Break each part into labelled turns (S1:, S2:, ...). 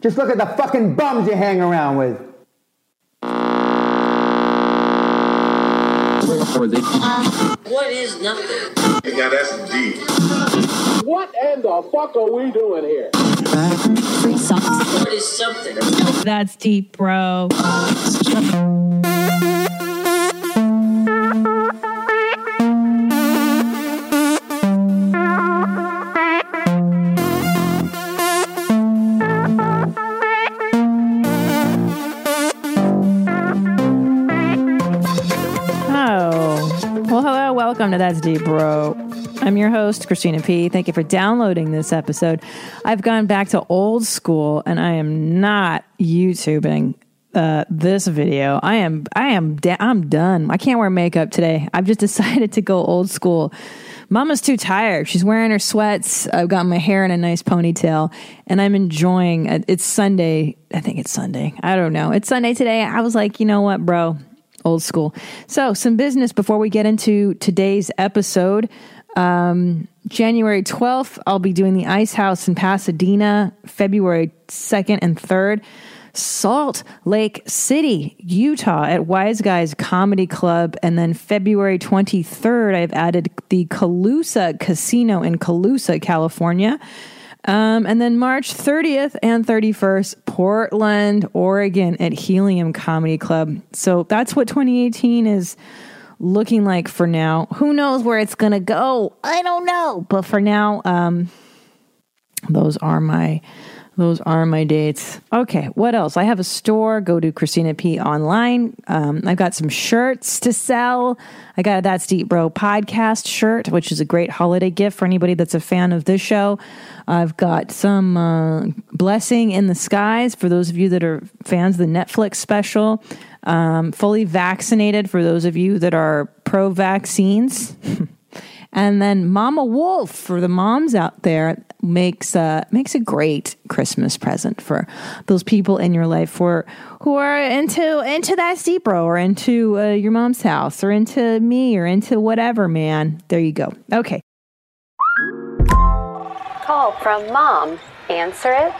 S1: Just look at the fucking bums you hang around with.
S2: What is nothing?
S3: Yeah, that's deep.
S4: What in the fuck are we doing here?
S2: What is something?
S5: That's deep, bro. Welcome to That's Deep, Bro. I'm your host, Christina P. Thank you for downloading this episode. I've gone back to old school and I am not YouTubing uh, this video. I am, I am, da- I'm done. I can't wear makeup today. I've just decided to go old school. Mama's too tired. She's wearing her sweats. I've got my hair in a nice ponytail and I'm enjoying it. It's Sunday. I think it's Sunday. I don't know. It's Sunday today. I was like, you know what, bro? Old school. So, some business before we get into today's episode. Um, January 12th, I'll be doing the Ice House in Pasadena, February 2nd and 3rd. Salt Lake City, Utah at Wise Guys Comedy Club. And then February 23rd, I've added the Colusa Casino in Colusa, California. Um, and then March 30th and 31st, Portland, Oregon at Helium Comedy Club. So that's what 2018 is looking like for now. Who knows where it's going to go? I don't know. But for now, um, those are my those are my dates. Okay, what else? I have a store. Go to Christina P online. Um, I've got some shirts to sell. I got a That's Deep Bro podcast shirt, which is a great holiday gift for anybody that's a fan of this show. I've got some uh, blessing in the skies for those of you that are fans of the Netflix special. Um, fully vaccinated for those of you that are pro vaccines. And then Mama Wolf for the moms out there makes uh, makes a great Christmas present for those people in your life for who are into into That's Deep Bro or into uh, your mom's house or into me or into whatever. Man, there you go. Okay,
S6: Call from mom. Answer it.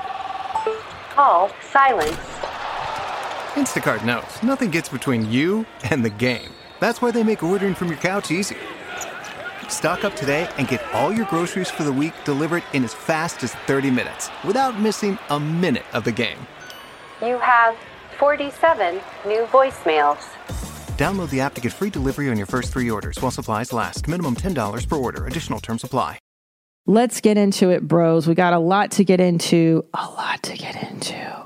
S6: Call silence.
S7: Instacart knows nothing gets between you and the game. That's why they make ordering from your couch easy. Stock up today and get all your groceries for the week delivered in as fast as 30 minutes without missing a minute of the game.
S6: You have 47 new voicemails.
S7: Download the app to get free delivery on your first three orders while supplies last. Minimum $10 per order. Additional terms apply.
S5: let's get into it, bros. We got a lot to get into. A lot to get into.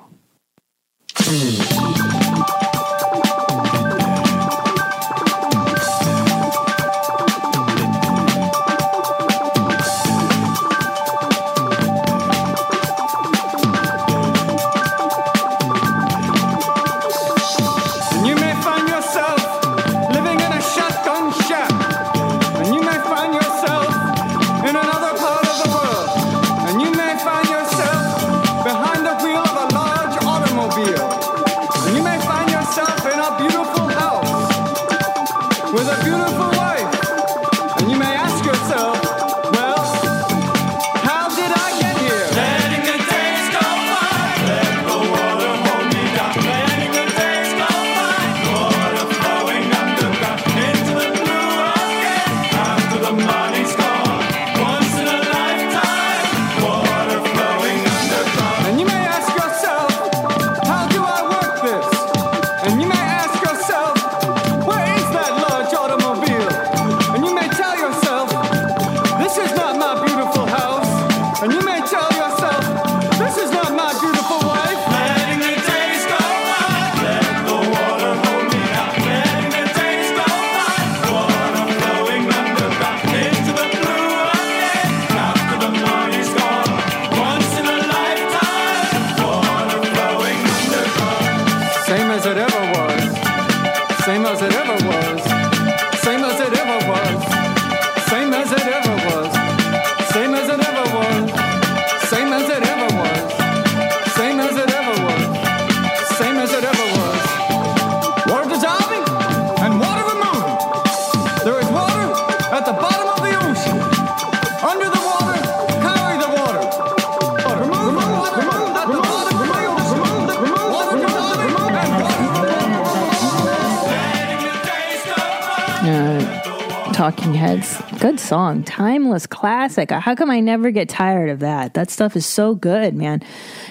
S5: Song, timeless classic. How come I never get tired of that? That stuff is so good, man.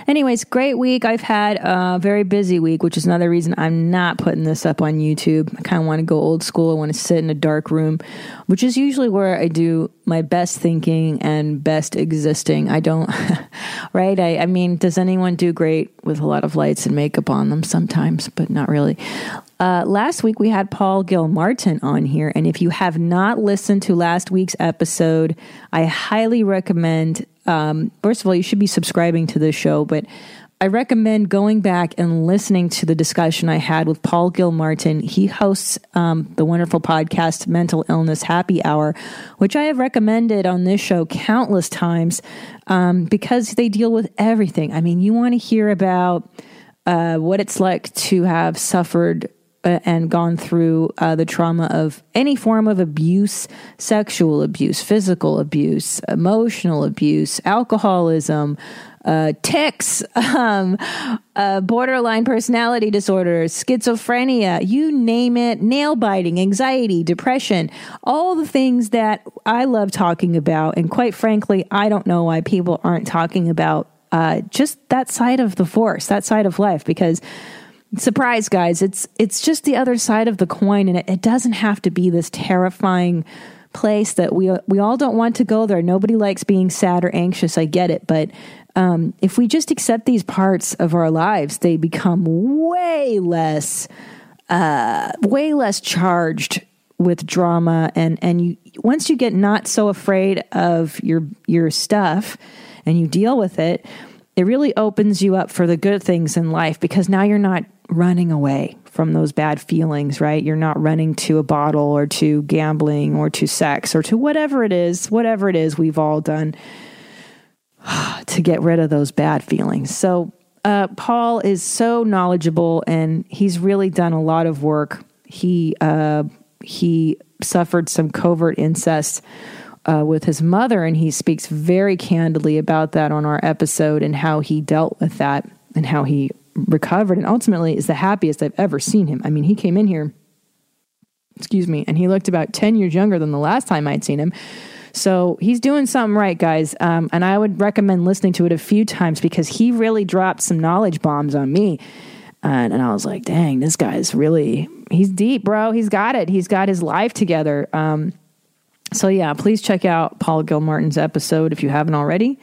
S5: Anyways, great week. I've had a very busy week, which is another reason I'm not putting this up on YouTube. I kind of want to go old school. I want to sit in a dark room, which is usually where I do my best thinking and best existing. I don't, right? I, I mean, does anyone do great with a lot of lights and makeup on them sometimes, but not really. Uh, last week we had Paul Gilmartin on here, and if you have not listened to last week's episode, I highly recommend. Um, first of all, you should be subscribing to this show, but I recommend going back and listening to the discussion I had with Paul Gilmartin. He hosts um, the wonderful podcast Mental Illness Happy Hour, which I have recommended on this show countless times um, because they deal with everything. I mean, you want to hear about uh, what it's like to have suffered and gone through uh, the trauma of any form of abuse sexual abuse, physical abuse, emotional abuse, alcoholism. Uh, tics, um, uh, borderline personality disorders, schizophrenia, you name it, nail biting, anxiety, depression, all the things that I love talking about. And quite frankly, I don't know why people aren't talking about uh, just that side of the force, that side of life, because surprise guys it's it's just the other side of the coin and it, it, doesn't have to be this terrifying place that we we all don't want to go there. Nobody likes being sad or anxious i get it but um, if we just accept these parts of our lives they become way less uh, way less charged with drama and and you once you get not so afraid of your your stuff and you deal with it it really opens you up for the good things in life because now you're not running away from those bad feelings, right? You're not running to a bottle or to gambling or to sex or to whatever it is, whatever it is we've all done to get rid of those bad feelings. So, uh, Paul is so knowledgeable and he's really done a lot of work. He, uh, he suffered some covert incest uh, with his mother, and he speaks very candidly about that on our episode and how he dealt with that and how he recovered and ultimately is the happiest I've ever seen him. I mean, he came in here, excuse me, and he looked about 10 years younger than the last time I'd seen him. So he's doing something right, guys. Um, and I would recommend listening to it a few times because he really dropped some knowledge bombs on me. And, and I was like, dang, this guy's really, he's deep, bro. He's got it. He's got his life together. Um, so yeah, please check out Paul Gilmartin's episode if you haven't already.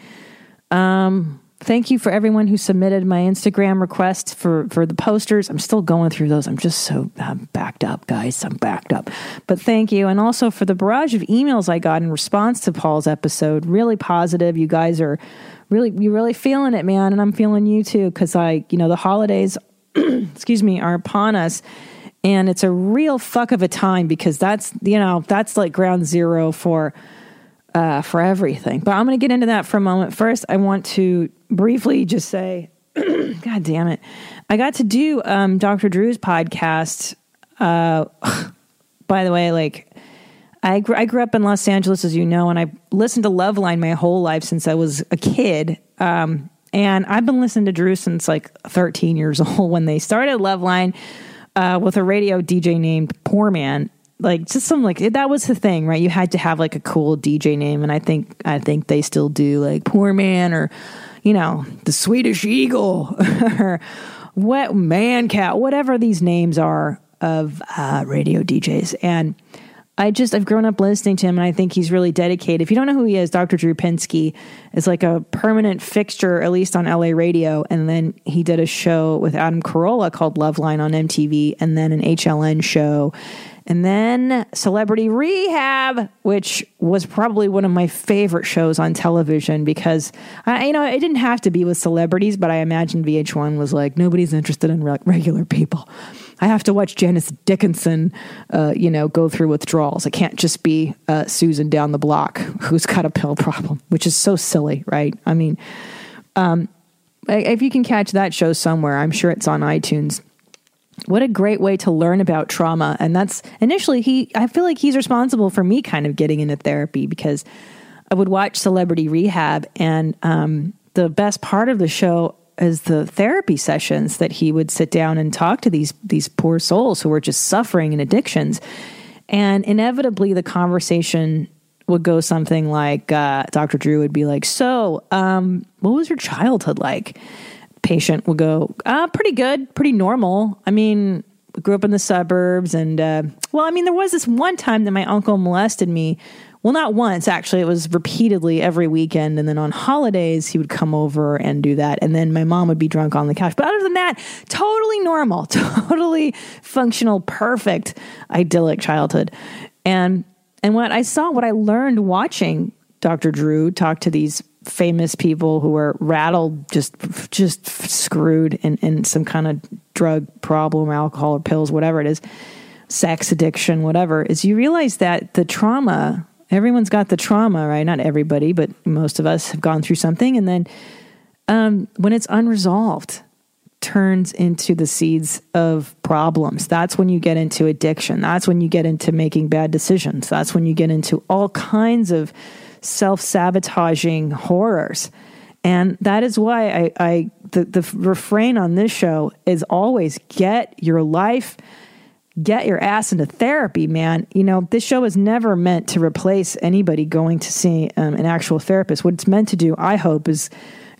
S5: Um, thank you for everyone who submitted my Instagram request for for the posters. I'm still going through those. I'm just so I'm backed up, guys. I'm backed up. But thank you, and also for the barrage of emails I got in response to Paul's episode. Really positive. You guys are really you're really feeling it, man, and I'm feeling you too because I you know the holidays, excuse me, are upon us. And it's a real fuck of a time because that's you know that's like ground zero for uh, for everything. But I'm going to get into that for a moment. First, I want to briefly just say, God damn it, I got to do um, Dr. Drew's podcast. Uh, by the way, like I grew, I grew up in Los Angeles, as you know, and I listened to Loveline my whole life since I was a kid. Um, and I've been listening to Drew since like 13 years old when they started Loveline uh, with a radio DJ named Poor Man like just some like that was the thing, right? You had to have like a cool DJ name, and I think I think they still do like Poor Man or you know the Swedish Egil or what Man Cat, whatever these names are of uh, radio DJs, and. I just I've grown up listening to him and I think he's really dedicated. If you don't know who he is, Dr. Drew Pinsky is like a permanent fixture, at least on LA radio. And then he did a show with Adam Carolla called Loveline on MTV, and then an HLN show and then Celebrity Rehab, which was probably one of my favorite shows on television because, I, you know, it didn't have to be with celebrities, but I imagine VH1 was like, nobody's interested in re- regular people. I have to watch Janice Dickinson, uh, you know, go through withdrawals. It can't just be uh, Susan down the block who's got a pill problem, which is so silly, right? I mean, um, if you can catch that show somewhere, I'm sure it's on iTunes what a great way to learn about trauma and that's initially he i feel like he's responsible for me kind of getting into therapy because i would watch celebrity rehab and um, the best part of the show is the therapy sessions that he would sit down and talk to these these poor souls who were just suffering in addictions And inevitably, the conversation would go something like uh, Dr. Drew would be like, So, um, what was your childhood like? Patient would go, uh, Pretty good, pretty normal. I mean, grew up in the suburbs. And, uh, well, I mean, there was this one time that my uncle molested me. Well, not once, actually. It was repeatedly every weekend. And then on holidays, he would come over and do that. And then my mom would be drunk on the couch. But other than that, totally normal, totally functional, perfect, idyllic childhood. And and what I saw, what I learned watching Dr. Drew talk to these famous people who were rattled, just just screwed in, in some kind of drug problem, alcohol or pills, whatever it is, sex addiction, whatever, is you realize that the trauma, everyone's got the trauma, right? Not everybody, but most of us have gone through something. And then um, when it's unresolved, turns into the seeds of problems. That's when you get into addiction. That's when you get into making bad decisions. That's when you get into all kinds of self sabotaging horrors. And that is why I, I the, the refrain on this show is always get your life, get your ass into therapy, man. You know, this show is never meant to replace anybody going to see um, an actual therapist. What it's meant to do, I hope, is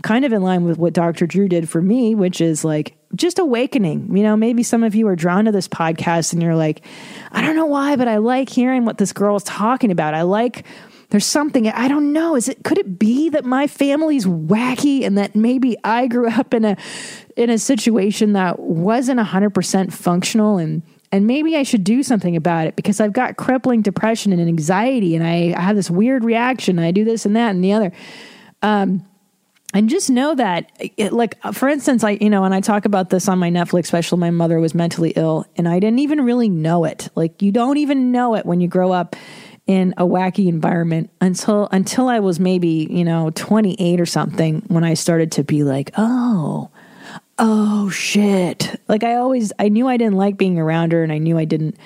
S5: kind of in line with what Dr. Drew did for me, which is like just awakening. You know, maybe some of you are drawn to this podcast and you're like, I don't know why, but I like hearing what this girl is talking about. I like there's something I don't know. Is it could it be that my family's wacky and that maybe I grew up in a in a situation that wasn't 100% functional and and maybe I should do something about it because I've got crippling depression and anxiety and I, I have this weird reaction. I do this and that and the other. Um, and just know that it, like for instance i you know and i talk about this on my netflix special my mother was mentally ill and i didn't even really know it like you don't even know it when you grow up in a wacky environment until until i was maybe you know 28 or something when i started to be like oh oh shit like i always i knew i didn't like being around her and i knew i didn't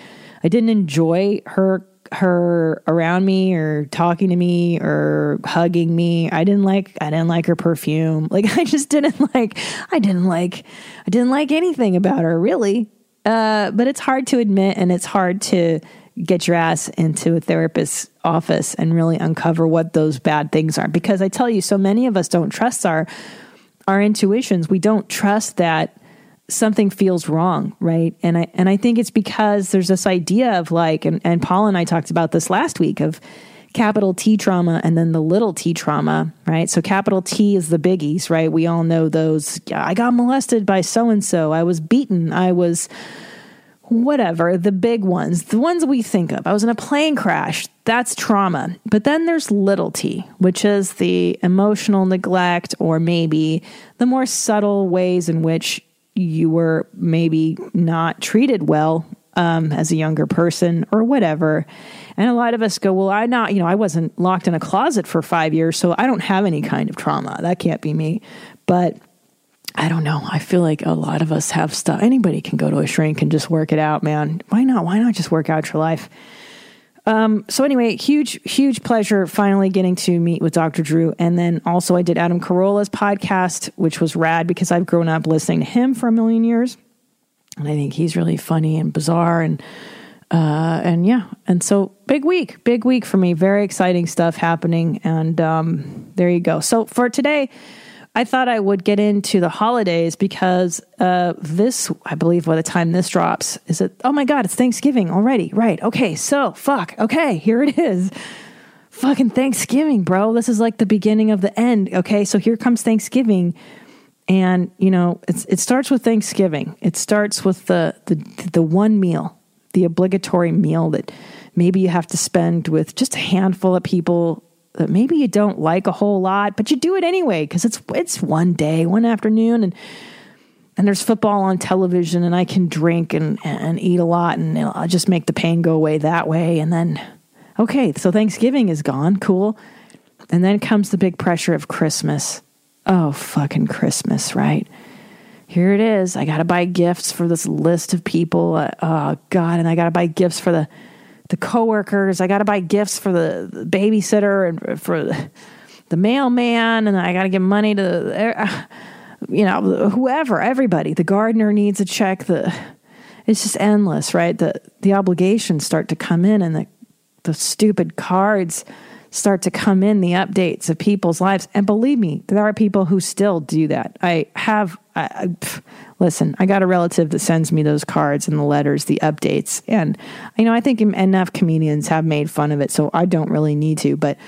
S5: i didn't enjoy her her around me or talking to me or hugging me. I didn't like I didn't like her perfume. Like I just didn't like I didn't like I didn't like anything about her really. Uh, but it's hard to admit and it's hard to get your ass into a therapist's office and really uncover what those bad things are because I tell you so many of us don't trust our our intuitions. We don't trust that something feels wrong, right? And I and I think it's because there's this idea of like and, and Paul and I talked about this last week of capital T trauma and then the little t trauma, right? So capital T is the biggies, right? We all know those I got molested by so and so, I was beaten, I was whatever, the big ones, the ones we think of. I was in a plane crash. That's trauma. But then there's little t, which is the emotional neglect or maybe the more subtle ways in which you were maybe not treated well um, as a younger person or whatever. And a lot of us go, well, I not, you know, I wasn't locked in a closet for five years, so I don't have any kind of trauma. That can't be me. But I don't know. I feel like a lot of us have stuff. Anybody can go to a shrink and just work it out, man. Why not? Why not just work out your life? Um, so anyway, huge, huge pleasure finally getting to meet with Dr. Drew. And then also I did Adam Carolla's podcast, which was rad because I've grown up listening to him for a million years. And I think he's really funny and bizarre and uh, and yeah, and so big week, big week for me. Very exciting stuff happening, and um, there you go. So for today, I thought I would get into the holidays because uh, this, I believe, by the time this drops, is it? Oh my God, it's Thanksgiving already. Right. Okay. So, fuck. Okay. Here it is. Fucking Thanksgiving, bro. This is like the beginning of the end. Okay. So here comes Thanksgiving. And, you know, it's, it starts with Thanksgiving. It starts with the, the, the one meal, the obligatory meal that maybe you have to spend with just a handful of people that maybe you don't like a whole lot, but you do it anyway because it's it's one day, one afternoon, and and there's football on television, and I can drink and and eat a lot, and I'll just make the pain go away that way, and then okay, so Thanksgiving is gone, cool, and then comes the big pressure of Christmas. Oh, fucking Christmas, right? Here it is. I got to buy gifts for this list of people. Uh, oh God, and I got to buy gifts for the the coworkers. I got to buy gifts for the, the, babysitter and for the mailman, and I got to give money to, you know, whoever, everybody. The gardener needs a check. The it's just endless, right? The the obligations start to come in and the the stupid cards start to come in, the updates of people's lives. And believe me, there are people who still do that. I have I, I, pff, listen, I got a relative that sends me those cards and the letters, the updates. And you know, I think enough comedians have made fun of it, so I don't really need to, but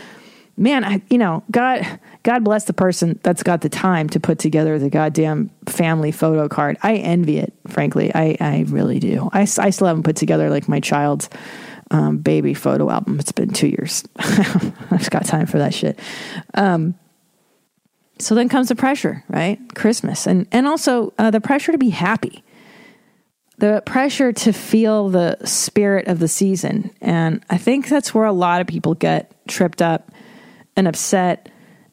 S5: man, I, you know, God, God bless the person that's got the time to put together the goddamn family photo card. I envy it, frankly. I, I really do. I, I still haven't put together like my child's um, baby photo album. It's been two years. I've got time for that shit. Um, so then comes the pressure, right? Christmas, and and also uh, the pressure to be happy, the pressure to feel the spirit of the season, and I think that's where a lot of people get tripped up and upset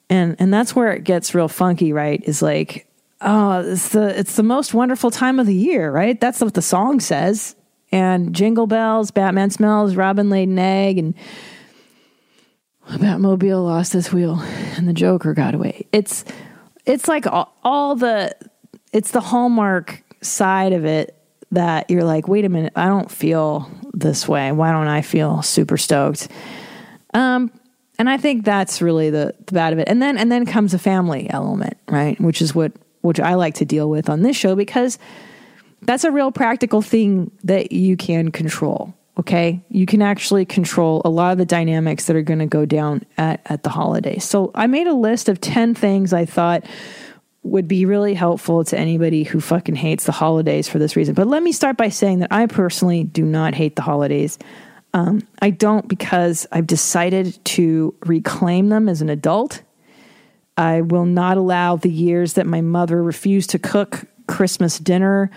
S5: and and that's where it gets real funky right is like oh it's the it's the most wonderful time of the year right that's what the song says and jingle bells batman smells robin laid an egg and batmobile lost his wheel and the joker got away it's it's like all, all the it's the hallmark side of it that you're like wait a minute i don't feel this way why don't i feel super stoked um and I think that's really the, the bad of it. And then and then comes a family element, right? Which is what which I like to deal with on this show because that's a real practical thing that you can control. Okay. You can actually control a lot of the dynamics that are going to go down at, at the holidays. So I made a list of 10 things I thought would be really helpful to anybody who fucking hates the holidays for this reason. But let me start by saying that I personally do not hate the holidays. Um, I don't because I've decided to reclaim them as an adult. I will not allow the years that my mother refused to cook Christmas dinner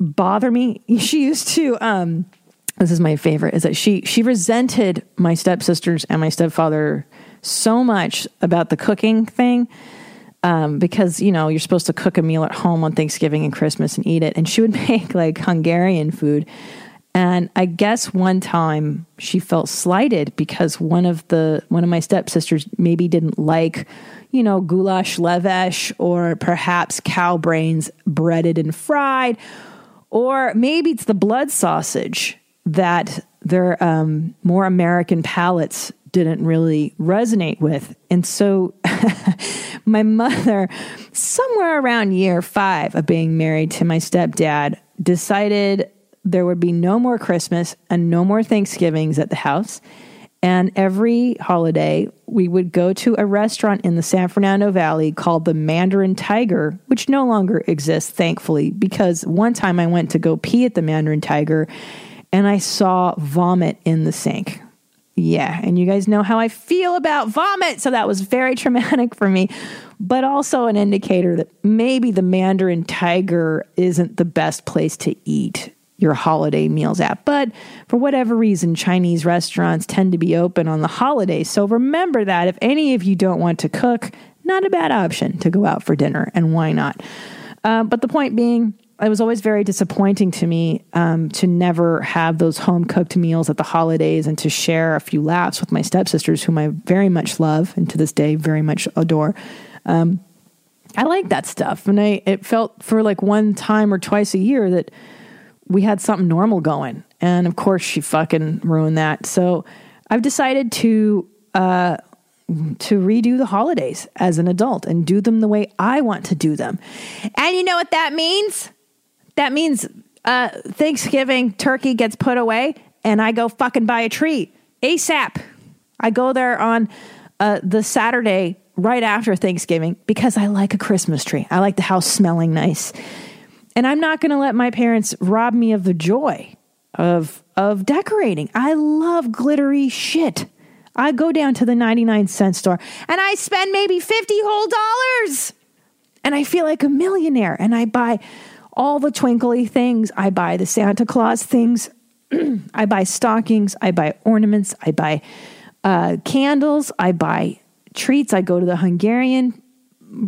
S5: bother me. She used to. Um, this is my favorite. Is that she she resented my stepsisters and my stepfather so much about the cooking thing. Um, because you know you're supposed to cook a meal at home on Thanksgiving and Christmas and eat it, and she would make like Hungarian food and I guess one time she felt slighted because one of the one of my stepsisters maybe didn't like, you know, goulash levesh or perhaps cow brains breaded and fried, or maybe it's the blood sausage that their um, more American palates didn't really resonate with. And so my mother, somewhere around year five of being married to my stepdad, decided there would be no more Christmas and no more Thanksgivings at the house. And every holiday, we would go to a restaurant in the San Fernando Valley called the Mandarin Tiger, which no longer exists, thankfully, because one time I went to go pee at the Mandarin Tiger and I saw vomit in the sink. Yeah, and you guys know how I feel about vomit, so that was very traumatic for me, but also an indicator that maybe the Mandarin Tiger isn't the best place to eat your holiday meals at. But for whatever reason, Chinese restaurants tend to be open on the holidays. So remember that if any of you don't want to cook, not a bad option to go out for dinner, and why not? Uh, but the point being, it was always very disappointing to me um, to never have those home cooked meals at the holidays and to share a few laughs with my stepsisters, whom I very much love and to this day very much adore. Um, I like that stuff, and I it felt for like one time or twice a year that we had something normal going. And of course, she fucking ruined that. So I've decided to uh, to redo the holidays as an adult and do them the way I want to do them. And you know what that means? That means uh, Thanksgiving turkey gets put away, and I go fucking buy a tree ASAP. I go there on uh, the Saturday right after Thanksgiving because I like a Christmas tree. I like the house smelling nice and I'm not going to let my parents rob me of the joy of of decorating. I love glittery shit. I go down to the 99 cent store and I spend maybe 50 whole dollars. And I feel like a millionaire and I buy all the twinkly things. I buy the Santa Claus things. I buy stockings. I buy ornaments. I buy uh, candles. I buy treats. I go to the Hungarian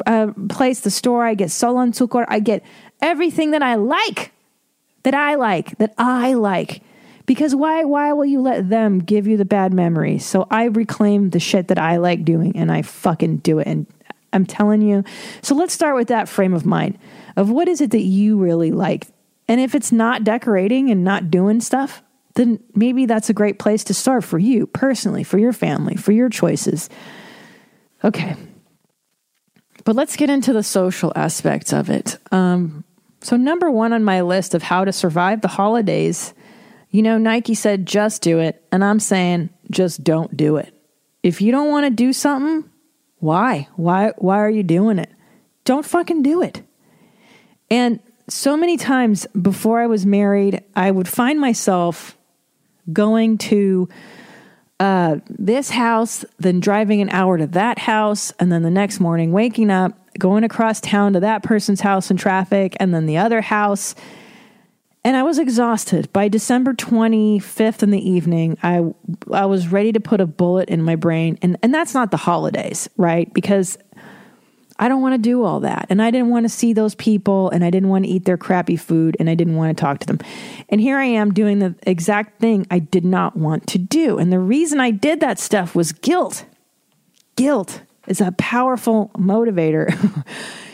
S5: uh, place, the store. I get szaloncukor. I get everything that I like, that I like, that I like. Because why why will you let them give you the bad memories? So I reclaim the shit that I like doing and I fucking do it. And I'm telling you. So let's start with that frame of mind of what is it that you really like And if it's not decorating and not doing stuff, then maybe that's a great place to start for you personally, for your family, for your choices. Okay. But let's get into the social aspects of it. Um, so, number one on my list of how to survive the holidays, you know, Nike said just do it. And I'm saying just don't do it. If you don't want to do something, why? Why why are you doing it? Don't fucking do it. And so many times before I was married, I would find myself going to uh, this house, then driving an hour to that house, and then the next morning waking up, going across town to that person's house in traffic, and then the other house. And I was exhausted. By December 25th in the evening, I I was ready to put a bullet in my brain. And and that's not the holidays, right? Because I don't want to do all that. And I didn't want to see those people and I didn't want to eat their crappy food and I didn't want to talk to them. And here I am doing the exact thing I did not want to do. And the reason I did that stuff was guilt. Guilt is a powerful motivator.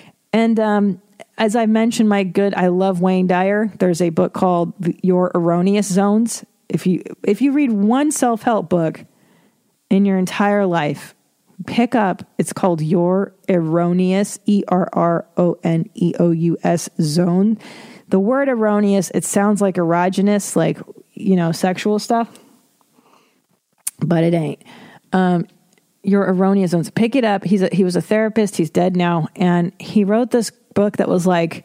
S5: and um, as I mentioned, my good, I love Wayne Dyer. There's a book called Your Erroneous Zones. If you if you read one self help book in your entire life, pick up. It's called Your Erroneous, E R R O N E O U S Zone. The word erroneous, it sounds like erogenous, like, you know, sexual stuff, but it ain't. Um, your erroneous zones. Pick it up. He's a, he was a therapist. He's dead now, and he wrote this book that was like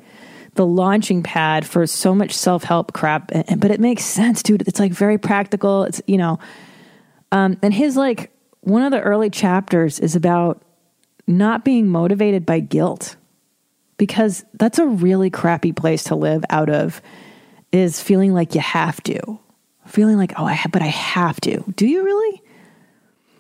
S5: the launching pad for so much self help crap. But it makes sense, dude. It's like very practical. It's you know, um, and his like one of the early chapters is about not being motivated by guilt because that's a really crappy place to live out of is feeling like you have to feeling like oh I ha- but I have to do you really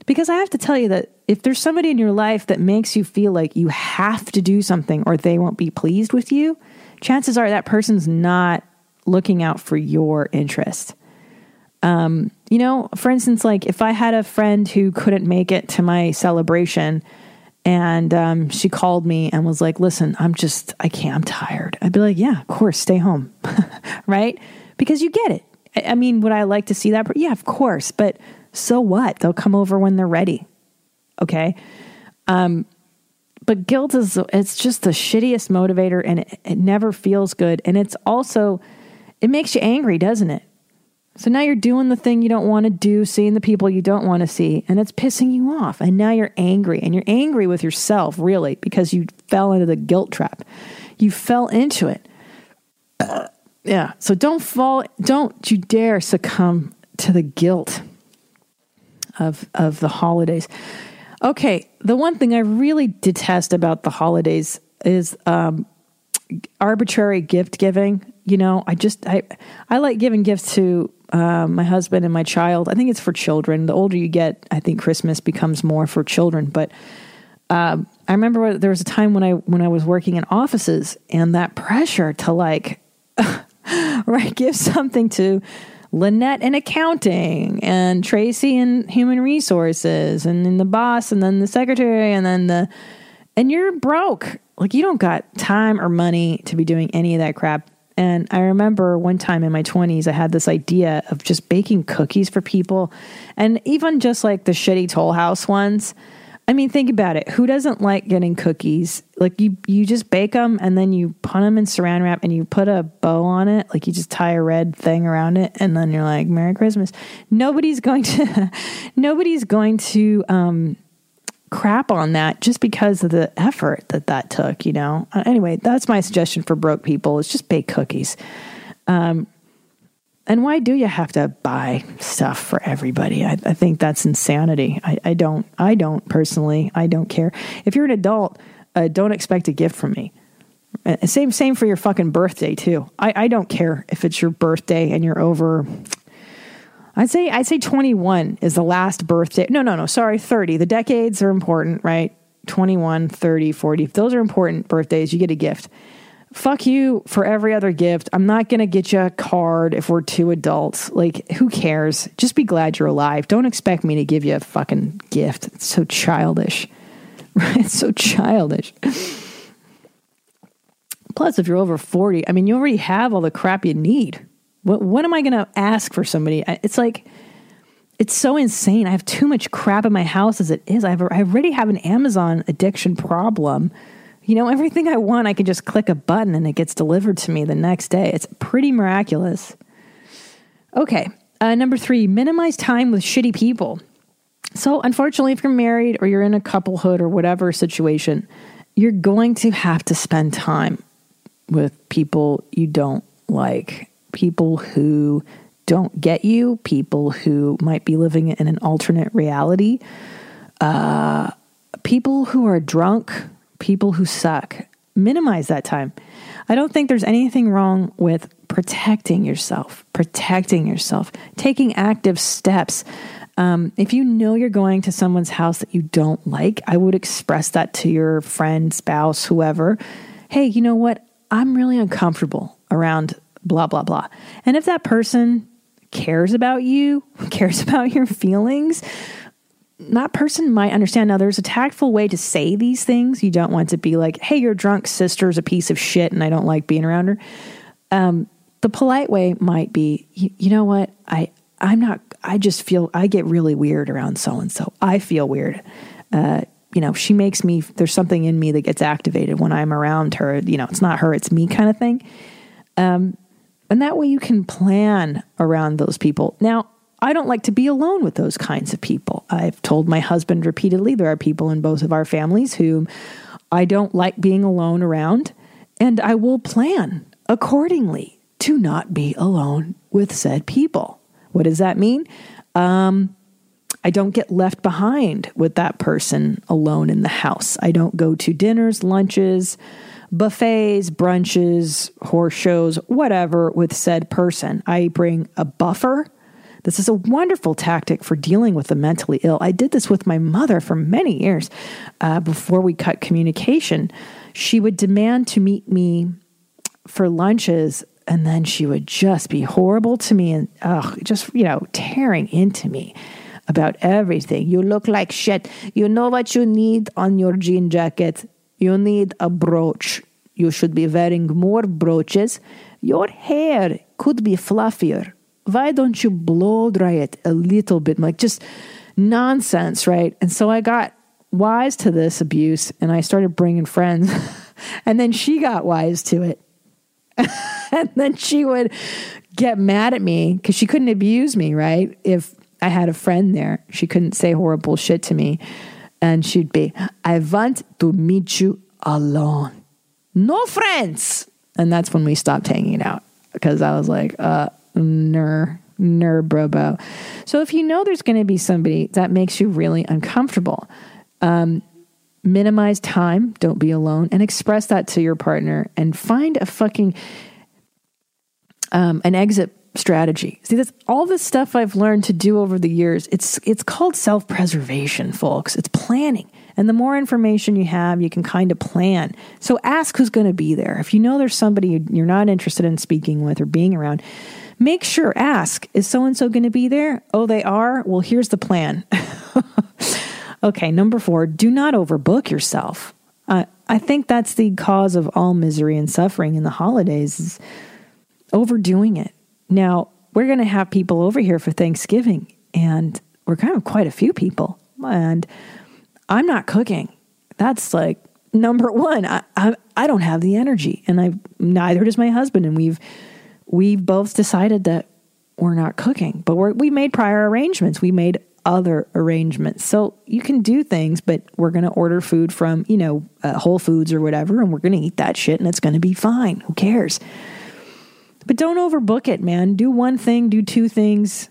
S5: because I have to tell you that if there's somebody in your life that makes you feel like you have to do something or they won't be pleased with you chances are that person's not looking out for your interest um, you know, for instance, like if I had a friend who couldn't make it to my celebration and um, she called me and was like, listen, I'm just, I can't, I'm tired. I'd be like, yeah, of course, stay home. right? Because you get it. I, I mean, would I like to see that? Yeah, of course. But so what? They'll come over when they're ready. Okay. Um, but guilt is, it's just the shittiest motivator and it, it never feels good. And it's also, it makes you angry, doesn't it? So now you're doing the thing you don't want to do, seeing the people you don't want to see, and it's pissing you off. And now you're angry, and you're angry with yourself, really, because you fell into the guilt trap. You fell into it. Yeah. So don't fall, don't you dare succumb to the guilt of, of the holidays. Okay. The one thing I really detest about the holidays is um, arbitrary gift giving. You know, I just, I, I like giving gifts to uh, my husband and my child. I think it's for children. The older you get, I think Christmas becomes more for children. But um, I remember there was a time when I when I was working in offices, and that pressure to like, right, give something to Lynette in accounting, and Tracy in human resources, and then the boss, and then the secretary, and then the, and you're broke. Like you don't got time or money to be doing any of that crap and I remember one time in my 20s, I had this idea of just baking cookies for people. And even just like the shitty Toll House ones. I mean, think about it. Who doesn't like getting cookies? Like you, you just bake them and then you put them in saran wrap and you put a bow on it. Like you just tie a red thing around it and then you're like, Merry Christmas. Nobody's going to, nobody's going to, um, crap on that just because of the effort that that took, you know. Uh, anyway, that's my suggestion for broke people is just bake cookies. Um, and why do you have to buy stuff for everybody? I, I think that's insanity. I, I, don't. I don't personally. I don't care. If you're an adult, uh, don't expect a gift from me. Uh, same same for your fucking birthday too. I, I don't care if it's your birthday and you're over I'd say I'd say 21 is the last birthday. No, no, no, sorry, 30. The decades are important, right? 21, 30, 40. If those are important birthdays, you get a gift. Fuck you for every other gift. I'm not going to get you a card if we're two adults. Like, who cares? Just be glad you're alive. Don't expect me to give you a fucking gift. It's so childish. It's so childish. Plus, if you're over 40, I mean, you already have all the crap you need. What, what am I going to ask for somebody? It's like, it's so insane. I have too much crap in my house as it is. I, have, I already have an Amazon addiction problem. You know, everything I want, I can just click a button and it gets delivered to me the next day. It's pretty miraculous. Okay. Uh, number three, minimize time with shitty people. So, unfortunately, if you're married or you're in a couplehood or whatever situation, you're going to have to spend time with people you don't like, people who don't get you, people who might be living in an alternate reality, uh, people who are drunk, people who suck. Minimize that time. I don't think there's anything wrong with protecting yourself, protecting yourself, taking active steps. Um, if you know you're going to someone's house that you don't like, I would express that to your friend, spouse, whoever. Hey, you know what? I'm really uncomfortable around blah, blah, blah. And if that person cares about you, cares about your feelings, that person might understand. Now, there's a tactful way to say these things. You don't want to be like, hey, your drunk sister's a piece of shit and I don't like being around her. Um, the polite way might be, you, you know what? I, I'm not, I just feel, I get really weird around so and so. I feel weird. Uh, you know, she makes me, there's something in me that gets activated when I'm around her. You know, it's not her, it's me kind of thing. Um, and that way you can plan around those people. Now, I don't like to be alone with those kinds of people. I've told my husband repeatedly there are people in both of our families whom I don't like being alone around, and I will plan accordingly to not be alone with said people. What does that mean? Um, I don't get left behind with that person alone in the house. I don't go to dinners, lunches, buffets, brunches, horse shows, whatever with said person. I bring a buffer. This is a wonderful tactic for dealing with the mentally ill. I did this with my mother for many years uh, before we cut communication. She would demand to meet me for lunches, and then she would just be horrible to me and ugh, just, you know, tearing into me about everything. You look like shit. You know what you need on your jean jacket? You need a brooch. You should be wearing more brooches. Your hair could be fluffier. Why don't you blow dry it a little bit? Like just nonsense, right? And so I got wise to this abuse and I started bringing friends. and then she got wise to it. and then she would get mad at me because she couldn't abuse me, right? If I had a friend there, she couldn't say horrible shit to me. And she'd be, I want to meet you alone. No friends. And that's when we stopped hanging out because I was like, uh, ner, ner, brobo. So if you know there's going to be somebody that makes you really uncomfortable, um, minimize time, don't be alone, and express that to your partner and find a fucking um, an exit strategy. See, that's all this stuff I've learned to do over the years. It's it's called self preservation, folks. It's planning. And the more information you have, you can kind of plan. So ask who's going to be there. If you know there's somebody you're not interested in speaking with or being around, make sure ask, is so and so going to be there? Oh, they are? Well, here's the plan. okay, number 4, do not overbook yourself. Uh, I think that's the cause of all misery and suffering in the holidays is overdoing it. Now, we're going to have people over here for Thanksgiving, and we're kind of quite a few people. And I'm not cooking. That's like number one. I, I, I don't have the energy, and I neither does my husband. And we've we've both decided that we're not cooking, but we made prior arrangements. We made other arrangements, so you can do things, but we're going to order food from you know uh, Whole Foods or whatever, and we're going to eat that shit, and it's going to be fine. Who cares? But don't overbook it, man. Do one thing, do two things.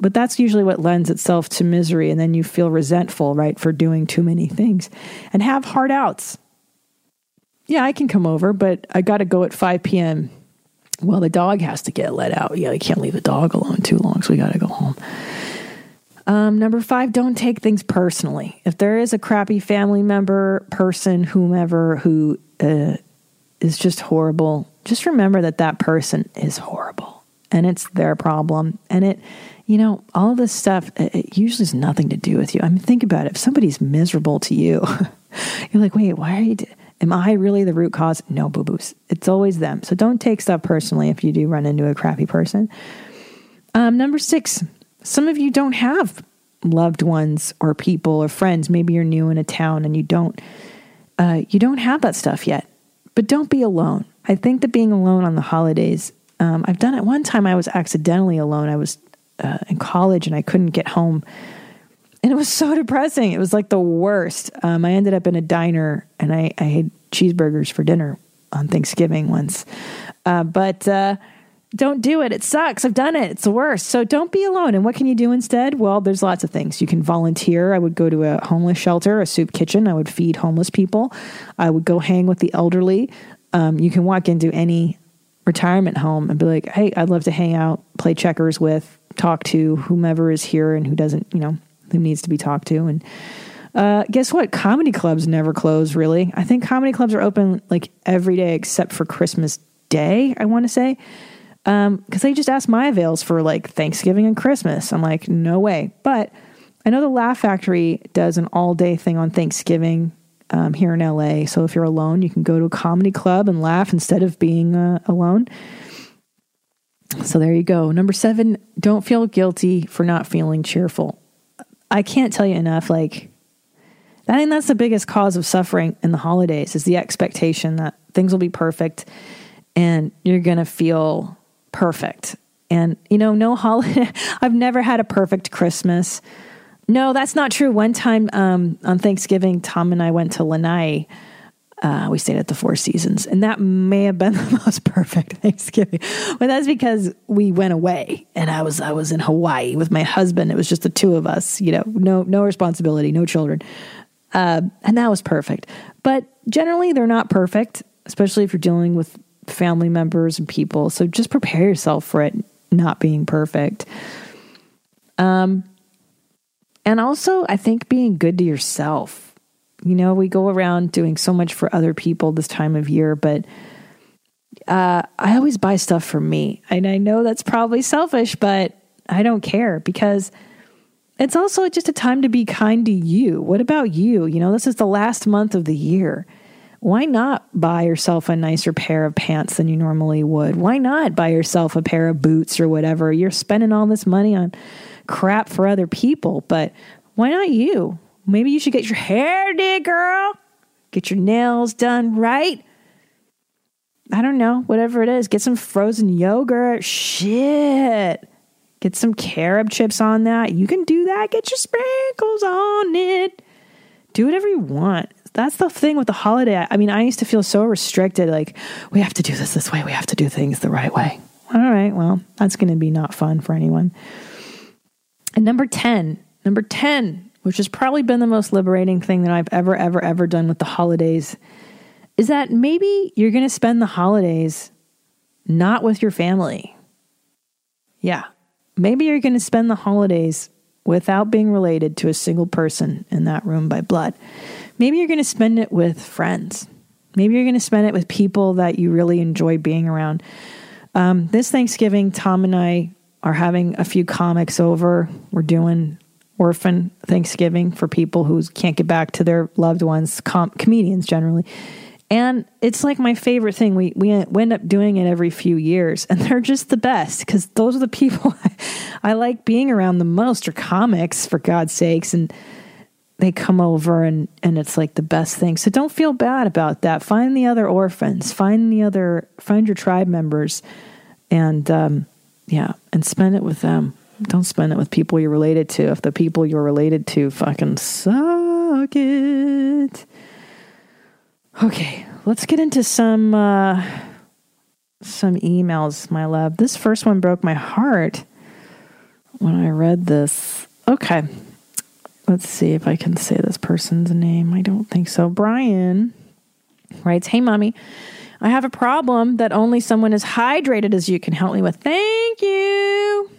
S5: But that's usually what lends itself to misery. And then you feel resentful, right, for doing too many things and have hard outs. Yeah, I can come over, but I got to go at 5 p.m. Well, the dog has to get let out. Yeah, you can't leave the dog alone too long, so we got to go home. Um, number five, don't take things personally. If there is a crappy family member, person, whomever who uh, is just horrible, just remember that that person is horrible and it's their problem. And it, you know, all this stuff, it, it usually has nothing to do with you. I mean, think about it. If somebody's miserable to you, you're like, wait, why are you? Am I really the root cause? No, boo boos. It's always them. So don't take stuff personally if you do run into a crappy person. Um, number six, some of you don't have loved ones or people or friends. Maybe you're new in a town and you don't uh, you don't have that stuff yet. But don't be alone. I think that being alone on the holidays, um, I've done it one time. I was accidentally alone. I was uh, in college and I couldn't get home, and it was so depressing. It was like the worst. Um, I ended up in a diner and I, I had cheeseburgers for dinner on Thanksgiving once, uh, but. Uh, don't do it. It sucks. I've done it. It's the worst. So don't be alone. And what can you do instead? Well, there's lots of things. You can volunteer. I would go to a homeless shelter, a soup kitchen. I would feed homeless people. I would go hang with the elderly. Um, you can walk into any retirement home and be like, hey, I'd love to hang out, play checkers with, talk to whomever is here and who doesn't, you know, who needs to be talked to. And uh, guess what? Comedy clubs never close, really. I think comedy clubs are open like every day except for Christmas Day, I want to say because um, they just asked my avails for like Thanksgiving and Christmas. I'm like, no way. But I know the Laugh Factory does an all day thing on Thanksgiving um, here in LA. So if you're alone, you can go to a comedy club and laugh instead of being uh, alone. So there you go. Number seven, don't feel guilty for not feeling cheerful. I can't tell you enough. Like, I think that's the biggest cause of suffering in the holidays is the expectation that things will be perfect and you're going to feel perfect. And, you know, no holiday, I've never had a perfect Christmas. No, that's not true. One time um, on Thanksgiving, Tom and I went to Lanai. Uh, we stayed at the Four Seasons, and that may have been the most perfect Thanksgiving. But that's because we went away, and I was I was in Hawaii with my husband. It was just the two of us, you know, no no responsibility, no children, uh, and that was perfect. But generally, they're not perfect, especially if you're dealing with family members and people. So just prepare yourself for it not being perfect. Um, and also, I think being good to yourself. You know, we go around doing so much for other people this time of year, but uh, I always buy stuff for me. And I know that's probably selfish, but I don't care because it's also just a time to be kind to you. What about you? You know, this is the last month of the year why not buy yourself a nicer pair of pants than you normally would? Why not buy yourself a pair of boots or whatever? You're spending all this money on crap for other people, but why not you? Maybe you should get your hair did, girl. Get your nails done right. I don't know, whatever it is. Get some frozen yogurt. Shit. Get some carob chips on that. You can do that. Get your sprinkles on it. Do whatever you want that's the thing with the holiday. I mean, I used to feel so restricted. Like, we have to do this this way. We have to do things the right way. All right. Well, that's going to be not fun for anyone. And number 10, number 10, which has probably been the most liberating thing that I've ever, ever, ever done with the holidays, is that maybe you're going to spend the holidays not with your family. Yeah. Maybe you're going to spend the holidays without being related to a single person in that room by blood. Maybe you're going to spend it with friends. Maybe you're going to spend it with people that you really enjoy being around. Um, this Thanksgiving, Tom and I are having a few comics over. We're doing orphan Thanksgiving for people who can't get back to their loved ones, com- comedians generally. And it's like my favorite thing. We, we end up doing it every few years, and they're just the best because those are the people I, I like being around the most, are comics, for God's sakes. And they come over and and it's like the best thing. So don't feel bad about that. Find the other orphans. Find the other. Find your tribe members, and um, yeah, and spend it with them. Don't spend it with people you're related to. If the people you're related to fucking suck it. Okay, let's get into some uh, some emails, my love. This first one broke my heart when I read this. Okay. Let's see if I can say this person's name. I don't think so. Brian writes Hey, mommy, I have a problem that only someone as hydrated as you can help me with. Thank you.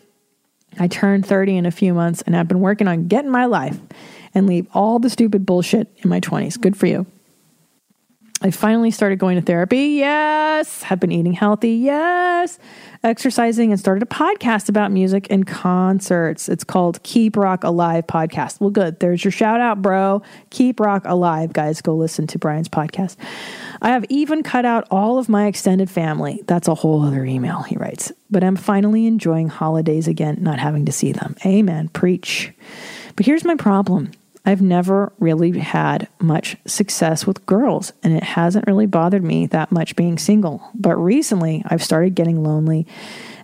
S5: I turned 30 in a few months and I've been working on getting my life and leave all the stupid bullshit in my 20s. Good for you. I finally started going to therapy. Yes. Have been eating healthy. Yes. Exercising and started a podcast about music and concerts. It's called Keep Rock Alive Podcast. Well, good. There's your shout out, bro. Keep Rock Alive. Guys, go listen to Brian's podcast. I have even cut out all of my extended family. That's a whole other email, he writes. But I'm finally enjoying holidays again, not having to see them. Amen. Preach. But here's my problem. I've never really had much success with girls, and it hasn't really bothered me that much being single. But recently, I've started getting lonely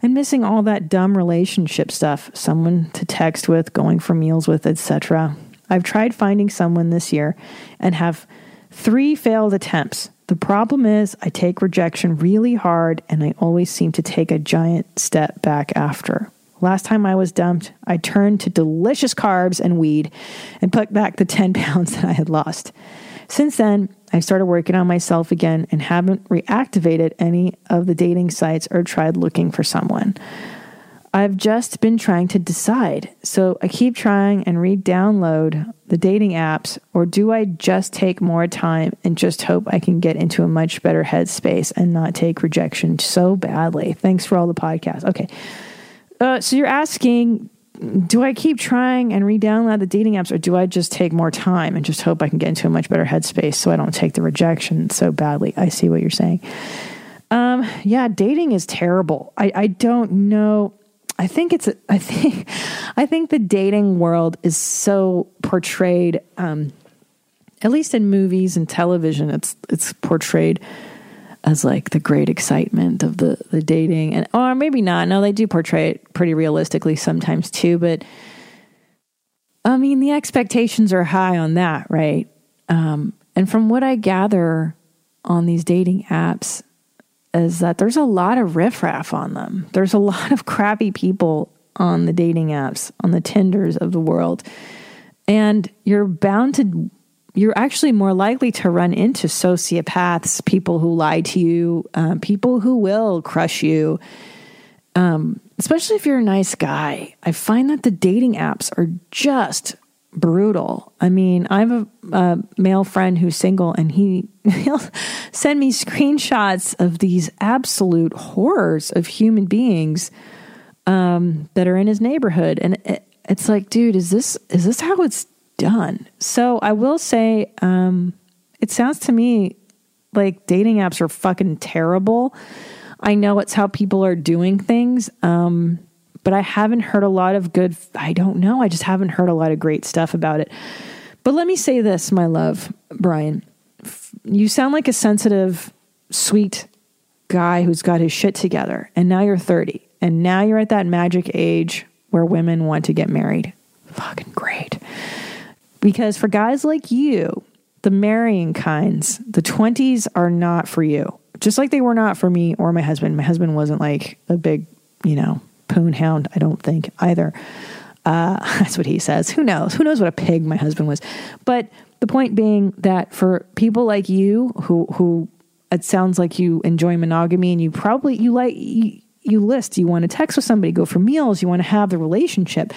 S5: and missing all that dumb relationship stuff someone to text with, going for meals with, etc. I've tried finding someone this year and have three failed attempts. The problem is, I take rejection really hard, and I always seem to take a giant step back after. Last time I was dumped, I turned to delicious carbs and weed and put back the 10 pounds that I had lost. Since then, I started working on myself again and haven't reactivated any of the dating sites or tried looking for someone. I've just been trying to decide. So I keep trying and re download the dating apps, or do I just take more time and just hope I can get into a much better headspace and not take rejection so badly? Thanks for all the podcasts. Okay. Uh, so you're asking, do I keep trying and re-download the dating apps, or do I just take more time and just hope I can get into a much better headspace so I don't take the rejection so badly? I see what you're saying. Um, yeah, dating is terrible. I, I don't know. I think it's. I think. I think the dating world is so portrayed. Um, at least in movies and television, it's it's portrayed as like the great excitement of the the dating. And or maybe not. No they do portray it pretty realistically sometimes too. But i mean the expectations are high on that right? Um, and from what i gather on these dating apps is that there's a lot of riffraff on them. There's a lot of crappy people on the dating apps on the tinders of the world. And you're bound to you're actually more likely to run into sociopaths, people who lie to you, um, people who will crush you, um, especially if you're a nice guy. I find that the dating apps are just brutal. I mean, I have a, a male friend who's single, and he he'll send me screenshots of these absolute horrors of human beings um, that are in his neighborhood, and it, it's like, dude, is this is this how it's done. So I will say, um, it sounds to me like dating apps are fucking terrible. I know it's how people are doing things, um, but I haven't heard a lot of good. I don't know. I just haven't heard a lot of great stuff about it. But let me say this, my love, Brian. You sound like a sensitive, sweet guy who's got his shit together, and now you're 30, and now you're at that magic age where women want to get married. Fucking great. Because for guys like you, the marrying kinds, the 20s are not for you. Just like they were not for me or my husband. My husband wasn't like a big, you know, poon hound, I don't think either. Uh, that's what he says. Who knows? Who knows what a pig my husband was? But the point being that for people like you who who it sounds like you enjoy monogamy and you probably you like you, you list you want to text with somebody, go for meals, you want to have the relationship.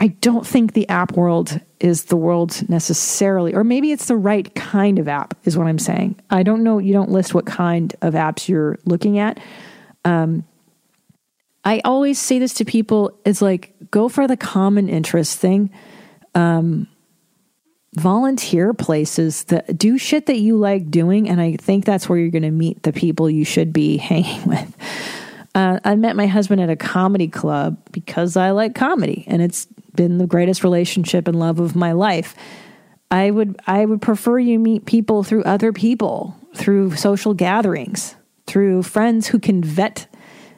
S5: I don't think the app world is the world necessarily, or maybe it's the right kind of app, is what I'm saying. I don't know. You don't list what kind of apps you're looking at. Um, I always say this to people: it's like go for the common interest thing. Um, volunteer places that do shit that you like doing, and I think that's where you're going to meet the people you should be hanging with. Uh, I met my husband at a comedy club because I like comedy, and it's been the greatest relationship and love of my life. I would I would prefer you meet people through other people, through social gatherings, through friends who can vet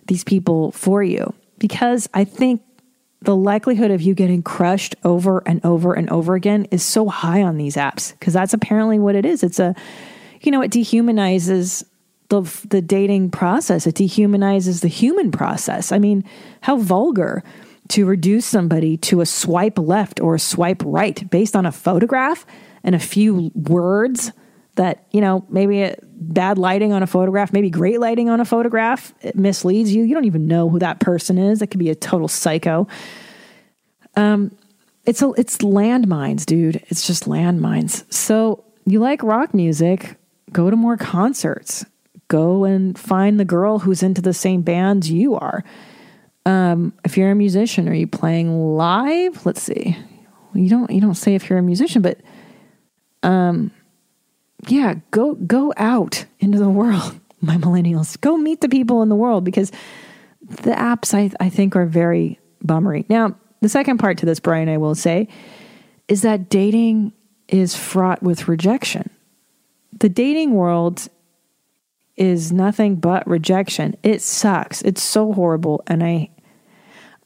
S5: these people for you because I think the likelihood of you getting crushed over and over and over again is so high on these apps because that's apparently what it is. It's a you know, it dehumanizes the the dating process. It dehumanizes the human process. I mean, how vulgar to reduce somebody to a swipe left or a swipe right based on a photograph and a few words that, you know, maybe bad lighting on a photograph, maybe great lighting on a photograph, it misleads you. You don't even know who that person is. That could be a total psycho. Um, it's a, it's landmines, dude. It's just landmines. So you like rock music. go to more concerts. Go and find the girl who's into the same bands you are. Um, if you're a musician, are you playing live? Let's see. You don't you don't say if you're a musician, but um, yeah, go go out into the world, my millennials. Go meet the people in the world because the apps I I think are very bummery. Now, the second part to this, Brian, I will say, is that dating is fraught with rejection. The dating world is nothing but rejection. It sucks. It's so horrible and I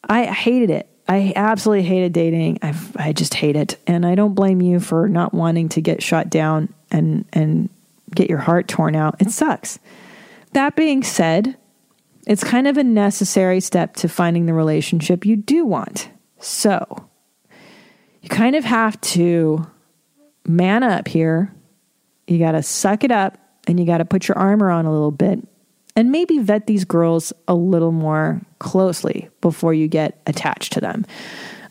S5: I hated it. I absolutely hated dating. I I just hate it. And I don't blame you for not wanting to get shot down and and get your heart torn out. It sucks. That being said, it's kind of a necessary step to finding the relationship you do want. So, you kind of have to man up here. You got to suck it up and you got to put your armor on a little bit and maybe vet these girls a little more closely before you get attached to them.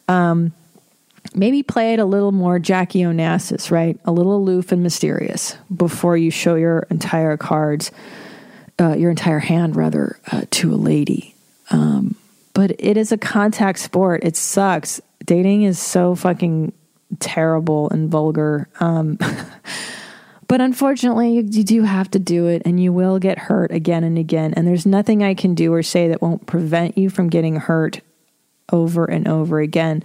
S5: Um, maybe play it a little more Jackie Onassis, right? A little aloof and mysterious before you show your entire cards, uh, your entire hand rather, uh, to a lady. Um, but it is a contact sport. It sucks. Dating is so fucking terrible and vulgar. Um, but unfortunately, you, you do have to do it and you will get hurt again and again. And there's nothing I can do or say that won't prevent you from getting hurt over and over again.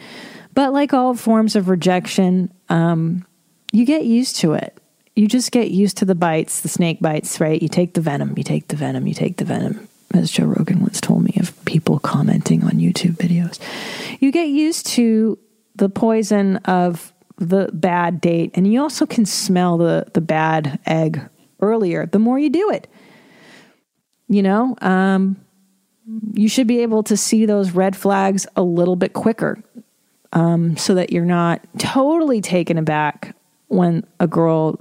S5: But like all forms of rejection, um, you get used to it. You just get used to the bites, the snake bites, right? You take the venom, you take the venom, you take the venom, as Joe Rogan once told me of people commenting on YouTube videos. You get used to the poison of the bad date, and you also can smell the, the bad egg earlier the more you do it. You know, um, you should be able to see those red flags a little bit quicker um, so that you're not totally taken aback when a girl,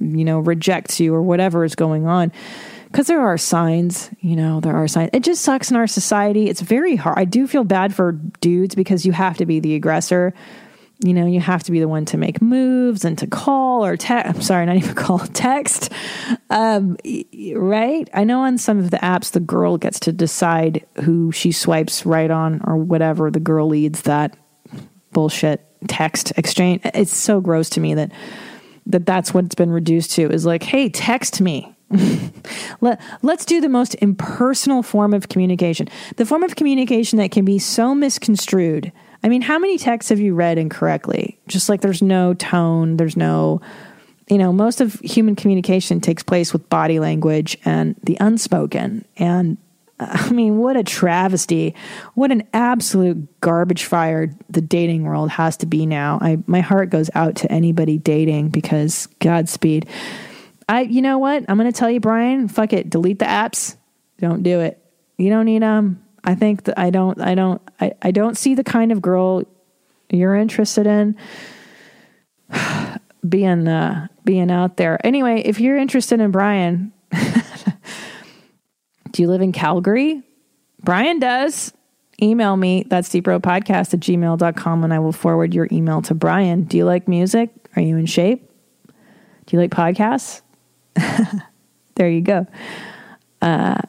S5: you know, rejects you or whatever is going on. Because there are signs, you know, there are signs. It just sucks in our society. It's very hard. I do feel bad for dudes because you have to be the aggressor. You know, you have to be the one to make moves and to call or text. I'm sorry, not even call, text. Um, right? I know on some of the apps, the girl gets to decide who she swipes right on or whatever. The girl leads that bullshit text exchange. It's so gross to me that that that's what it's been reduced to is like, hey, text me. Let, let's do the most impersonal form of communication. The form of communication that can be so misconstrued. I mean, how many texts have you read incorrectly? Just like there's no tone, there's no, you know, most of human communication takes place with body language and the unspoken. And uh, I mean, what a travesty. What an absolute garbage fire the dating world has to be now. I my heart goes out to anybody dating because Godspeed. I you know what? I'm going to tell you Brian, fuck it, delete the apps. Don't do it. You don't need them. I think that I don't I don't I, I don't see the kind of girl you're interested in being uh being out there. Anyway, if you're interested in Brian, do you live in Calgary? Brian does. Email me. That's deepbropodcast at gmail.com and I will forward your email to Brian. Do you like music? Are you in shape? Do you like podcasts? there you go. Uh,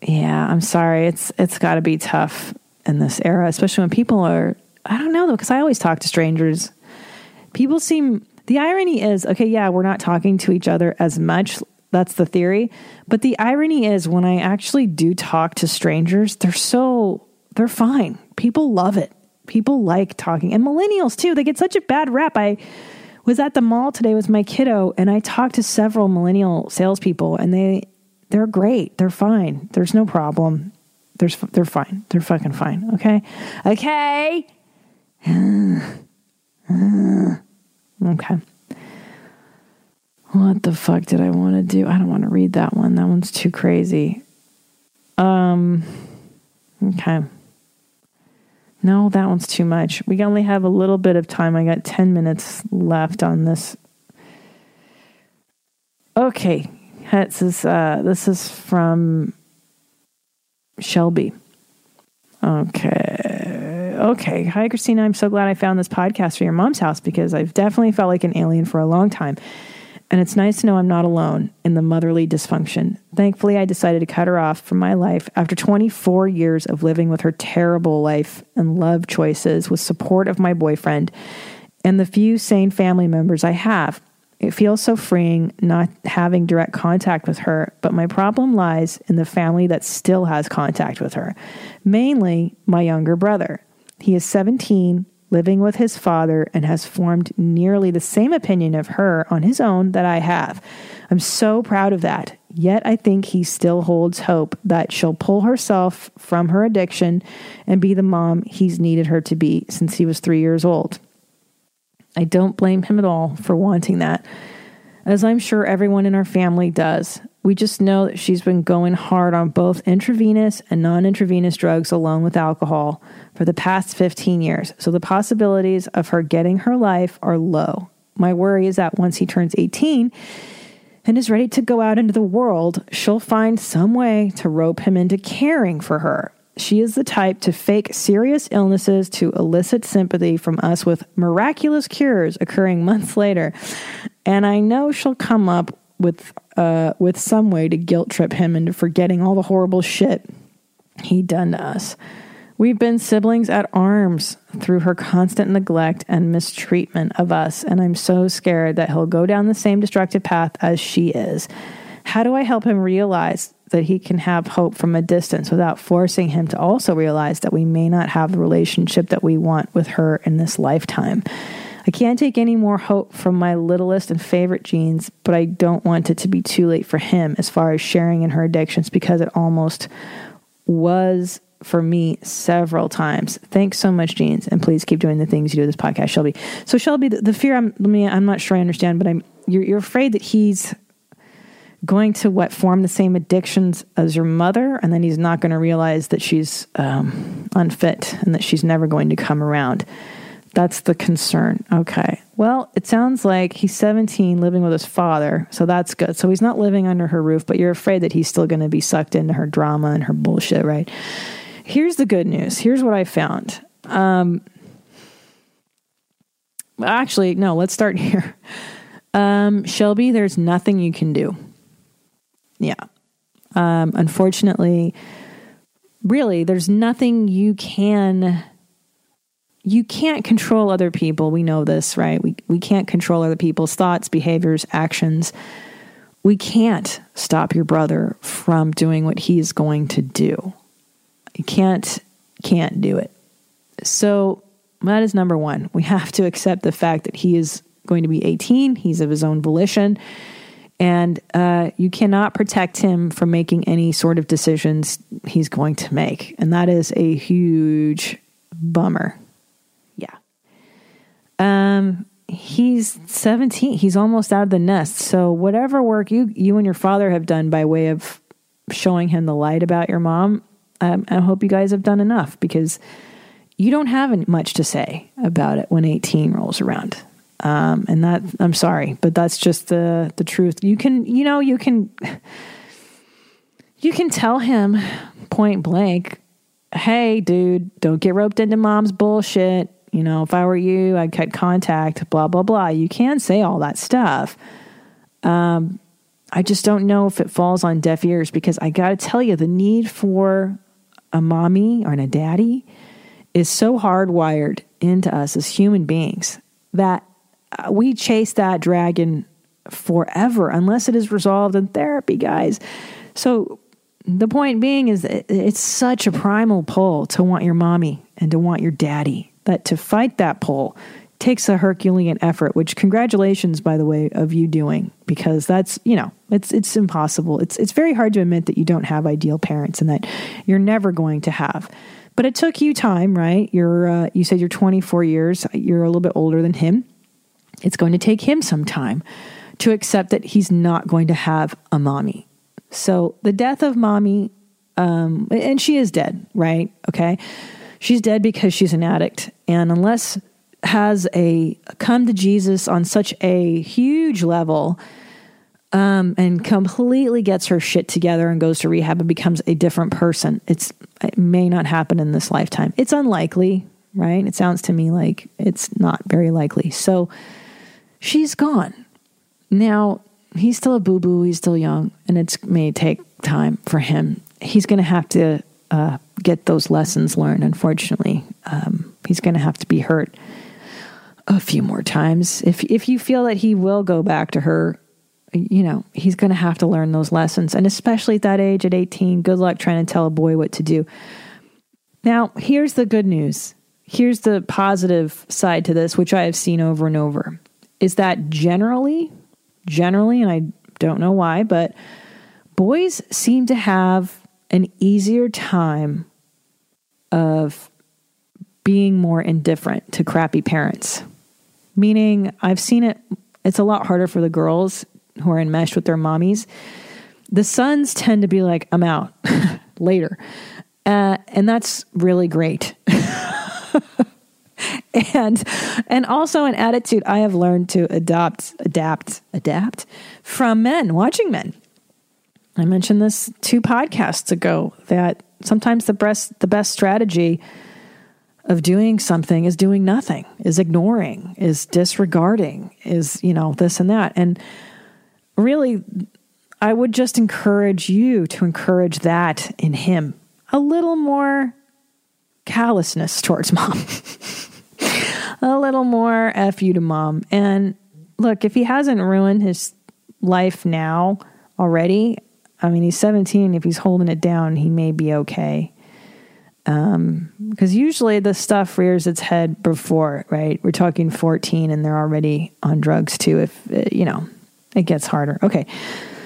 S5: yeah, I'm sorry. It's it's got to be tough in this era, especially when people are. I don't know though, because I always talk to strangers. People seem. The irony is, okay, yeah, we're not talking to each other as much. That's the theory. But the irony is, when I actually do talk to strangers, they're so they're fine. People love it. People like talking, and millennials too. They get such a bad rap. I was at the mall today with my kiddo, and I talked to several millennial salespeople, and they they're great. They're fine. There's no problem. There's they're fine. They're fucking fine. Okay, okay, okay. What the fuck did I want to do? I don't want to read that one. That one's too crazy. Um. Okay. No, that one's too much. We only have a little bit of time. I got 10 minutes left on this. Okay. This is, uh, this is from Shelby. Okay. Okay. Hi, Christina. I'm so glad I found this podcast for your mom's house because I've definitely felt like an alien for a long time. and it's nice to know I'm not alone in the motherly dysfunction. Thankfully, I decided to cut her off from my life after 24 years of living with her terrible life and love choices with support of my boyfriend and the few sane family members I have. It feels so freeing not having direct contact with her, but my problem lies in the family that still has contact with her, mainly my younger brother. He is 17, living with his father, and has formed nearly the same opinion of her on his own that I have. I'm so proud of that. Yet I think he still holds hope that she'll pull herself from her addiction and be the mom he's needed her to be since he was three years old. I don't blame him at all for wanting that, as I'm sure everyone in our family does. We just know that she's been going hard on both intravenous and non intravenous drugs along with alcohol for the past 15 years, so the possibilities of her getting her life are low. My worry is that once he turns 18 and is ready to go out into the world, she'll find some way to rope him into caring for her. She is the type to fake serious illnesses to elicit sympathy from us with miraculous cures occurring months later. And I know she'll come up with uh, with some way to guilt trip him into forgetting all the horrible shit he done to us. We've been siblings at arms through her constant neglect and mistreatment of us, and I'm so scared that he'll go down the same destructive path as she is. How do I help him realize that he can have hope from a distance without forcing him to also realize that we may not have the relationship that we want with her in this lifetime? I can't take any more hope from my littlest and favorite Jeans, but I don't want it to be too late for him as far as sharing in her addictions because it almost was for me several times. Thanks so much, Jeans, and please keep doing the things you do this podcast, Shelby. So, Shelby, the, the fear I'm, I'm not sure I understand, but I'm you're, you're afraid that he's going to what form the same addictions as your mother, and then he's not going to realize that she's um, unfit and that she's never going to come around. That's the concern. Okay. Well, it sounds like he's 17 living with his father, so that's good. So he's not living under her roof, but you're afraid that he's still going to be sucked into her drama and her bullshit, right? Here's the good news. Here's what I found. Um, actually, no, let's start here. Um, Shelby, there's nothing you can do. Yeah. Um, unfortunately, really, there's nothing you can. You can't control other people. We know this, right? We, we can't control other people's thoughts, behaviors, actions. We can't stop your brother from doing what he's going to do. You can't can't do it. So that is number one. We have to accept the fact that he is going to be 18. He's of his own volition. And uh, you cannot protect him from making any sort of decisions he's going to make. And that is a huge bummer. Yeah. Um, he's 17. He's almost out of the nest. So whatever work you you and your father have done by way of showing him the light about your mom, um, I hope you guys have done enough because you don't have much to say about it when 18 rolls around. Um, and that I'm sorry, but that's just the the truth. You can, you know, you can you can tell him point blank, "Hey, dude, don't get roped into mom's bullshit." You know, if I were you, I'd cut contact. Blah blah blah. You can say all that stuff. Um, I just don't know if it falls on deaf ears because I got to tell you, the need for a mommy or a daddy is so hardwired into us as human beings that we chase that dragon forever unless it is resolved in therapy, guys. So the point being is it's such a primal pull to want your mommy and to want your daddy that to fight that pull takes a Herculean effort, which congratulations, by the way, of you doing because that's you know it's it's impossible. It's it's very hard to admit that you don't have ideal parents and that you're never going to have. But it took you time, right? You're uh, you said you're 24 years. You're a little bit older than him. It's going to take him some time to accept that he's not going to have a mommy. So the death of mommy, um, and she is dead, right? Okay. She's dead because she's an addict. And unless has a come to Jesus on such a huge level um, and completely gets her shit together and goes to rehab and becomes a different person, it's it may not happen in this lifetime. It's unlikely, right? It sounds to me like it's not very likely. So she's gone. Now, he's still a boo boo, he's still young, and it may take time for him. He's going to have to uh, get those lessons learned, unfortunately. Um, he's going to have to be hurt a few more times. If, if you feel that he will go back to her, you know, he's going to have to learn those lessons. And especially at that age, at 18, good luck trying to tell a boy what to do. Now, here's the good news. Here's the positive side to this, which I have seen over and over, is that generally, generally, and I don't know why, but boys seem to have an easier time of being more indifferent to crappy parents. Meaning, I've seen it, it's a lot harder for the girls who are enmeshed with their mommies. The sons tend to be like, I'm out later. Uh, and that's really great. and and also an attitude I have learned to adopt, adapt, adapt from men, watching men. I mentioned this two podcasts ago that sometimes the best the best strategy of doing something is doing nothing, is ignoring, is disregarding, is you know this and that. And really I would just encourage you to encourage that in him. A little more callousness towards mom. A little more F you to mom. And look, if he hasn't ruined his life now already, I mean, he's 17. If he's holding it down, he may be okay. Um, because usually the stuff rears its head before, right? We're talking 14 and they're already on drugs too. If, uh, you know, it gets harder. Okay.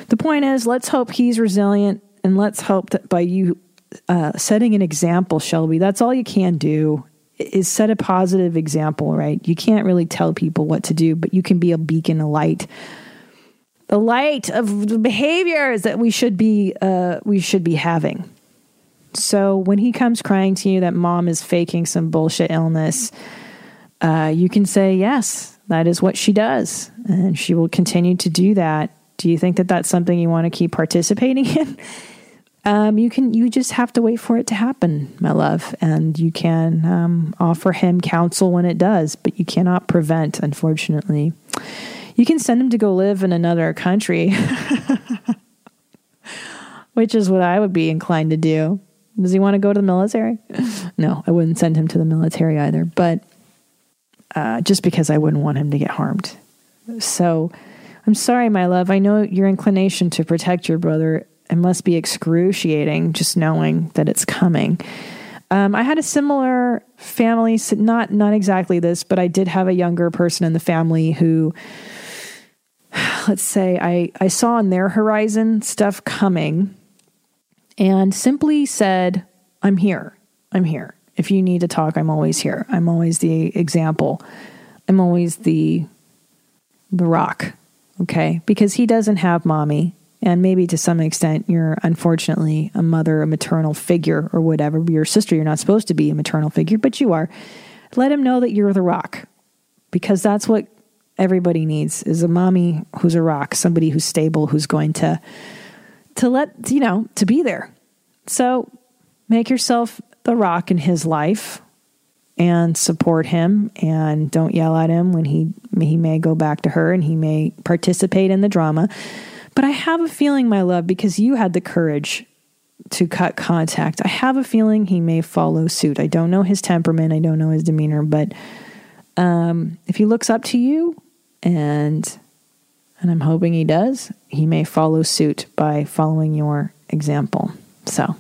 S5: The point is, let's hope he's resilient and let's hope that by you uh, setting an example, Shelby, that's all you can do is set a positive example, right? You can't really tell people what to do, but you can be a beacon, a light, the light of the behaviors that we should be uh, we should be having. So when he comes crying to you that mom is faking some bullshit illness, uh, you can say yes, that is what she does, and she will continue to do that. Do you think that that's something you want to keep participating in? Um, you can. You just have to wait for it to happen, my love, and you can um, offer him counsel when it does, but you cannot prevent. Unfortunately, you can send him to go live in another country, which is what I would be inclined to do. Does he want to go to the military? No, I wouldn't send him to the military either, but uh, just because I wouldn't want him to get harmed. So I'm sorry, my love. I know your inclination to protect your brother. It must be excruciating just knowing that it's coming. Um, I had a similar family, not not exactly this, but I did have a younger person in the family who, let's say, I I saw on their horizon stuff coming, and simply said, "I'm here. I'm here. If you need to talk, I'm always here. I'm always the example. I'm always the the rock." Okay, because he doesn't have mommy, and maybe to some extent you're unfortunately a mother, a maternal figure, or whatever. Your sister, you're not supposed to be a maternal figure, but you are. Let him know that you're the rock, because that's what everybody needs is a mommy who's a rock, somebody who's stable, who's going to to let you know to be there. So make yourself the rock in his life and support him and don't yell at him when he he may go back to her and he may participate in the drama. But I have a feeling, my love, because you had the courage to cut contact. I have a feeling he may follow suit. I don't know his temperament, I don't know his demeanor, but um, if he looks up to you and and I'm hoping he does, he may follow suit by following your example. So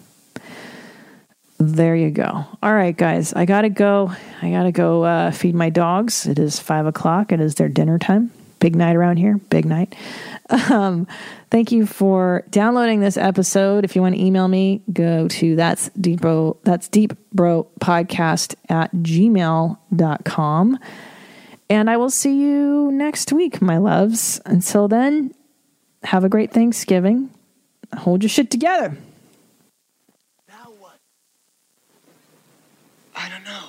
S5: there you go. All right, guys, I gotta go. I gotta go uh, feed my dogs. It is five o'clock. It is their dinner time. Big night around here. Big night. Um, thank you for downloading this episode. If you want to email me, go to that's deep bro that's deep bro podcast at gmail.com. And I will see you next week, my loves. Until then, have a great Thanksgiving. Hold your shit together. Now what?
S3: I don't know.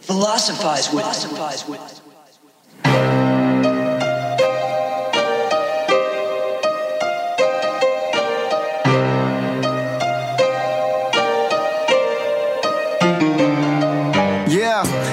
S3: Philosophize with Philosophize with